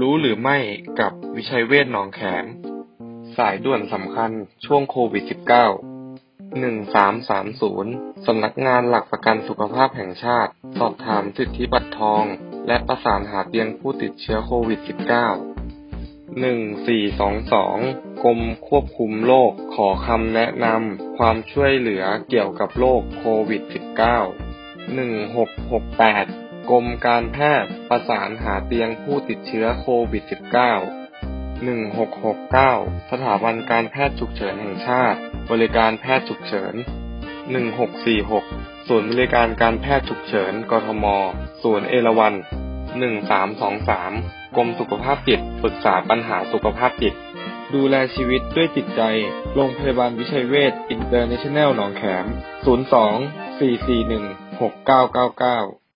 รู้หรือไม่กับวิชัยเวชหนองแขม สายด่วนสำคัญช่วงโควิด -19 หนึ่งสามสามศูนย์สำนักงานหลักประกันสุขภาพแห่งชาติ สอบถามสิทธิบัตรทอง และประสานหาเตียงผู้ติดเชื้อโควิด -19 หนึ่งสี่สองสองกรมควบคุมโรคขอคำแนะนำความช่วยเหลือเกี่ยวกับโรคโควิด -19 หนึ่งห กรมการแพทย์ประสานหาเตียงผู้ติดเชื้อโควิด -19 หนึ่งหกหกเก้าสถาบันการแพทย์ฉุกเฉินแห่งชาติ บริการแพทย์ฉุกเฉินหนึ่งหกสี่หกศูนย์บริการการแพทย์ฉุกเฉิน กทม ศูนย์เอราวัณหนึ่งสามสองสามกรมสุขภาพจิตปรึกษาปัญหาสุขภาพจิต ดูแลชีวิตด้วยจิตใจ โรงพยาบาลวิชัยเวชอินเตอร์เนชั่นแนลหนองแขม 02 441 6999